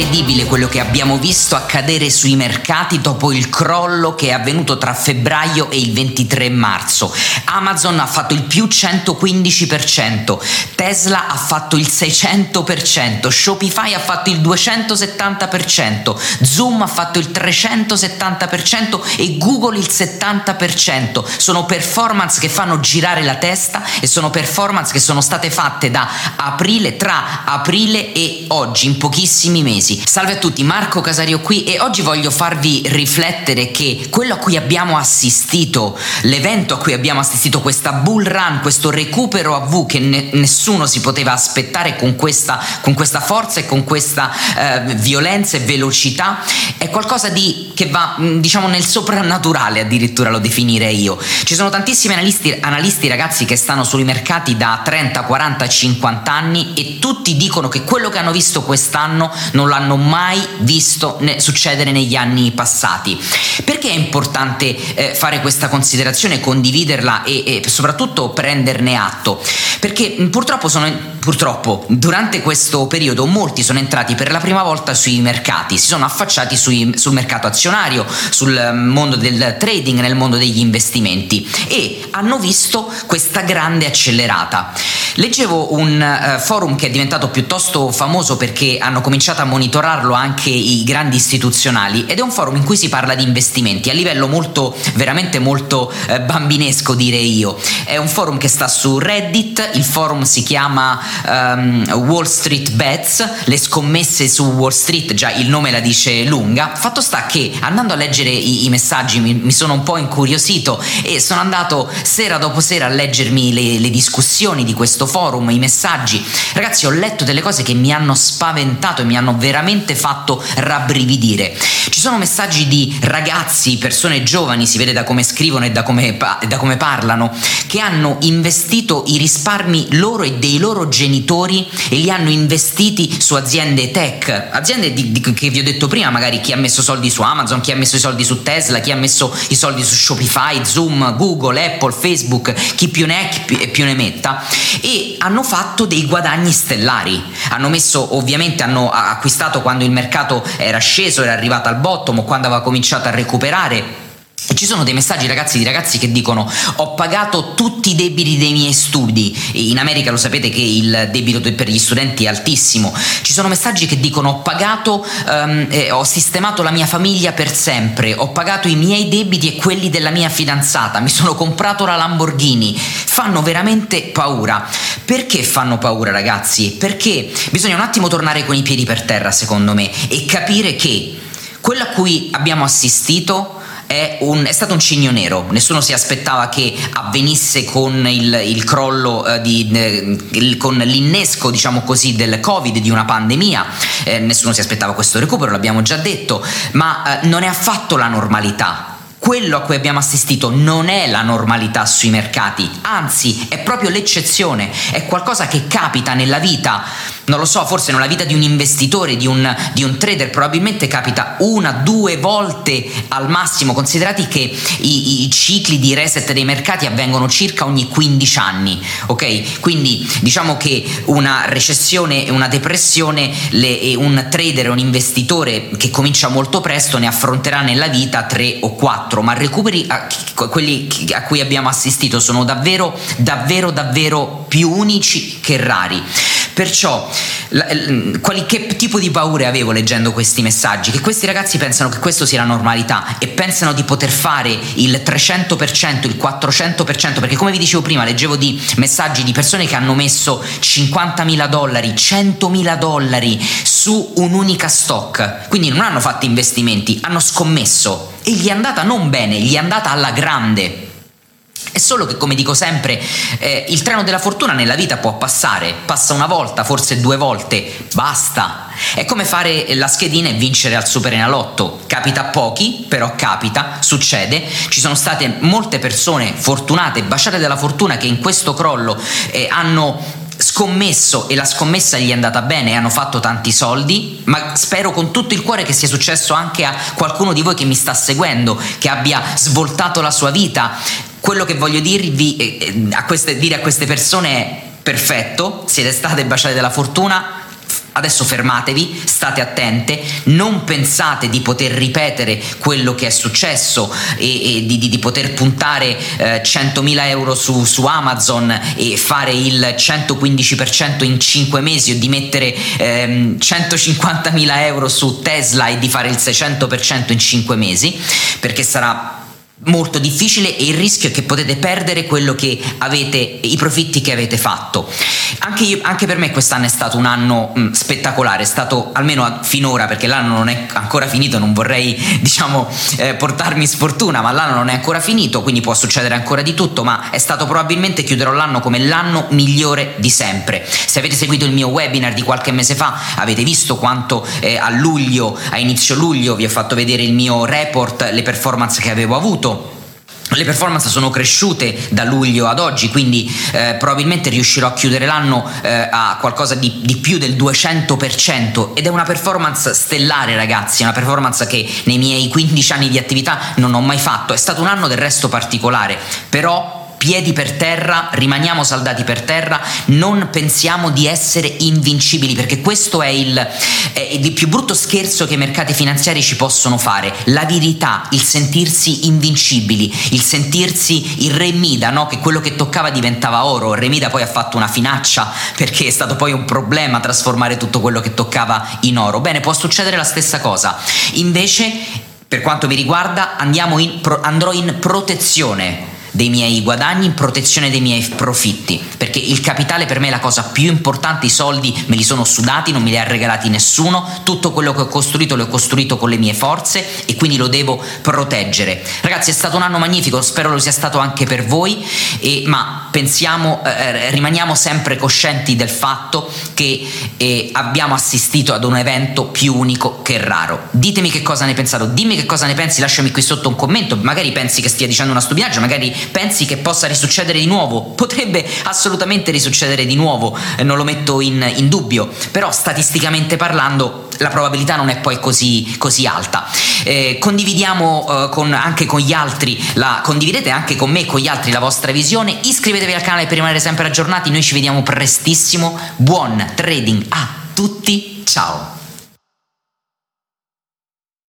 incredibile quello che abbiamo visto accadere sui mercati dopo il crollo che è avvenuto tra febbraio e il 23 marzo. Amazon ha fatto il più 115%, Tesla ha fatto il 600%, Shopify ha fatto il 270%, Zoom ha fatto il 370% e Google il 70%. Sono performance che fanno girare la testa e sono performance che sono state fatte da aprile, tra aprile e oggi, in pochissimi mesi. Salve a tutti, Marco Casario qui e oggi voglio farvi riflettere che quello a cui abbiamo assistito, l'evento a cui abbiamo assistito, questa bull run, questo recupero a V che ne- nessuno si poteva aspettare con questa, con questa forza e con questa eh, violenza e velocità, è qualcosa di, che va diciamo nel soprannaturale addirittura lo definirei io. Ci sono tantissimi analisti, analisti ragazzi che stanno sui mercati da 30, 40, 50 anni e tutti dicono che quello che hanno visto quest'anno non l'hanno mai visto succedere negli anni passati. Perché è importante eh, fare questa considerazione, condividerla e, e soprattutto prenderne atto? Perché purtroppo sono purtroppo durante questo periodo molti sono entrati per la prima volta sui mercati, si sono affacciati sui, sul mercato azionario, sul mondo del trading, nel mondo degli investimenti e hanno visto questa grande accelerata. Leggevo un uh, forum che è diventato piuttosto famoso perché hanno cominciato a monitorarlo anche i grandi istituzionali ed è un forum in cui si parla di investimenti a livello molto, veramente molto uh, bambinesco direi io. È un forum che sta su Reddit, il forum si chiama um, Wall Street Bets, le scommesse su Wall Street, già il nome la dice lunga. Fatto sta che andando a leggere i, i messaggi mi, mi, sono un po' incuriosito e sono andato sera dopo sera a leggermi le, le discussioni di questo forum, i messaggi. Ragazzi, ho letto delle cose che mi hanno spaventato e mi hanno veramente fatto rabbrividire. Ci sono messaggi di ragazzi, persone giovani, si vede da come scrivono e da come, da come parlano, che hanno investito i risparmi loro e dei loro genitori e li hanno investiti su aziende tech, aziende di, di, che vi ho detto prima, magari chi ha messo soldi su Amazon, chi ha messo i soldi su Tesla, chi ha messo i soldi su Shopify, Zoom, Google, Apple, Facebook, chi più ne è e più ne metta, e hanno fatto dei guadagni stellari. Hanno messo, ovviamente, hanno acquistato quando il mercato era sceso, era arrivato al bottom quando aveva cominciato a recuperare e ci sono dei messaggi ragazzi di ragazzi che dicono ho pagato tutti i debiti dei miei studi, in America lo sapete che il debito per gli studenti è altissimo, ci sono messaggi che dicono ho pagato, um, eh, ho sistemato la mia famiglia per sempre, ho pagato i miei debiti e quelli della mia fidanzata, mi sono comprato la Lamborghini, fanno veramente paura. Perché fanno paura ragazzi? Perché bisogna un attimo tornare con i piedi per terra secondo me e capire che quello a cui abbiamo assistito è, un, è, stato un cigno nero, nessuno si aspettava che avvenisse con il, il crollo, eh, di, eh, il, con l'innesco diciamo così del covid, di una pandemia, eh, nessuno si aspettava questo recupero, l'abbiamo già detto, ma eh, non è affatto la normalità, quello a cui abbiamo assistito non è la normalità sui mercati, anzi è proprio l'eccezione, è qualcosa che capita nella vita non lo so, forse nella vita di un investitore, di un, di un, trader, probabilmente capita una, due volte al massimo, considerati che i, i, cicli di reset dei mercati avvengono circa ogni 15 anni, ok? Quindi diciamo che una recessione e una depressione, le, un trader, un investitore che comincia molto presto ne affronterà nella vita tre o quattro, ma recuperi a, quelli a cui abbiamo assistito sono davvero, davvero, davvero più unici che rari. Perciò, la, quali, che tipo di paure avevo leggendo questi messaggi? Che questi ragazzi pensano che questo sia la normalità e pensano di poter fare il 300%, il 400%, perché come vi dicevo prima, leggevo di messaggi di persone che hanno messo 50.000 dollari, 100.000 dollari su un'unica stock, quindi non hanno fatto investimenti, hanno scommesso e gli è andata non bene, gli è andata alla grande. È solo che, come dico sempre, eh, il treno della fortuna nella vita può passare, passa una volta, forse due volte, basta. È come fare la schedina e vincere al Super Enalotto. Capita a pochi, però capita, succede. Ci sono state molte persone fortunate, baciate dalla fortuna, che in questo crollo eh, hanno scommesso e la scommessa gli è andata bene hanno fatto tanti soldi, ma spero con tutto il cuore che sia successo anche a qualcuno di voi che mi sta seguendo, che abbia svoltato la sua vita quello che voglio dirvi, eh, a queste, dire a queste persone è perfetto, siete state baciate dalla fortuna, Adesso fermatevi, state attente, non pensate di poter ripetere quello che è successo e, e di, di, di, poter puntare eh, 100.000 euro su, su, Amazon e fare il 115% in 5 mesi o di mettere ehm, 150.000 euro su Tesla e di fare il 600% in 5 mesi, perché sarà molto difficile e il rischio è che potete perdere quello che avete, i profitti che avete fatto. Anche, io, anche per me quest'anno è stato un anno mh, spettacolare, è stato almeno finora perché l'anno non è ancora finito, non vorrei diciamo eh, portarmi sfortuna, ma l'anno non è ancora finito, quindi può succedere ancora di tutto, ma è stato probabilmente chiuderò l'anno come l'anno migliore di sempre. Se avete seguito il mio webinar di qualche mese fa, avete visto quanto eh, a luglio, a inizio luglio vi ho fatto vedere il mio report, le performance che avevo avuto le performance sono cresciute da luglio ad oggi, quindi eh, probabilmente riuscirò a chiudere l'anno eh, a qualcosa di, di, più del 200% ed è una performance stellare ragazzi, è una performance che nei miei 15 anni di attività non ho mai fatto, è stato un anno del resto particolare, però piedi per terra, rimaniamo saldati per terra, non pensiamo di essere invincibili, perché questo è il, è il, più brutto scherzo che i mercati finanziari ci possono fare, la verità, il sentirsi invincibili, il sentirsi il re Mida, no? che quello che toccava diventava oro, il re Mida poi ha fatto una finaccia perché è stato poi un problema trasformare tutto quello che toccava in oro. Bene, può succedere la stessa cosa, invece per quanto mi riguarda in, andrò in protezione dei miei guadagni, in protezione dei miei profitti, perché il capitale per me è la cosa più importante, i soldi me li sono sudati, non me li ha regalati nessuno, tutto quello che ho costruito l'ho costruito con le mie forze e quindi lo devo proteggere. Ragazzi è stato un anno magnifico, spero lo sia stato anche per voi, e, ma pensiamo, eh, eh rimaniamo sempre coscienti del fatto che eh, abbiamo assistito ad un evento più unico che raro. Ditemi che cosa ne pensate, dimmi che cosa ne pensi, lasciami qui sotto un commento, magari pensi che stia dicendo una stupidaggine, magari pensi che possa risuccedere di nuovo, potrebbe assolutamente risuccedere di nuovo, eh, non lo metto in, in dubbio, però statisticamente parlando la probabilità non è poi così, così alta. Eh, condividiamo eh, con, anche con gli altri, la, condividete anche con me e con gli altri la vostra visione, iscrivetevi al canale per rimanere sempre aggiornati, noi ci vediamo prestissimo, buon trading a tutti, ciao!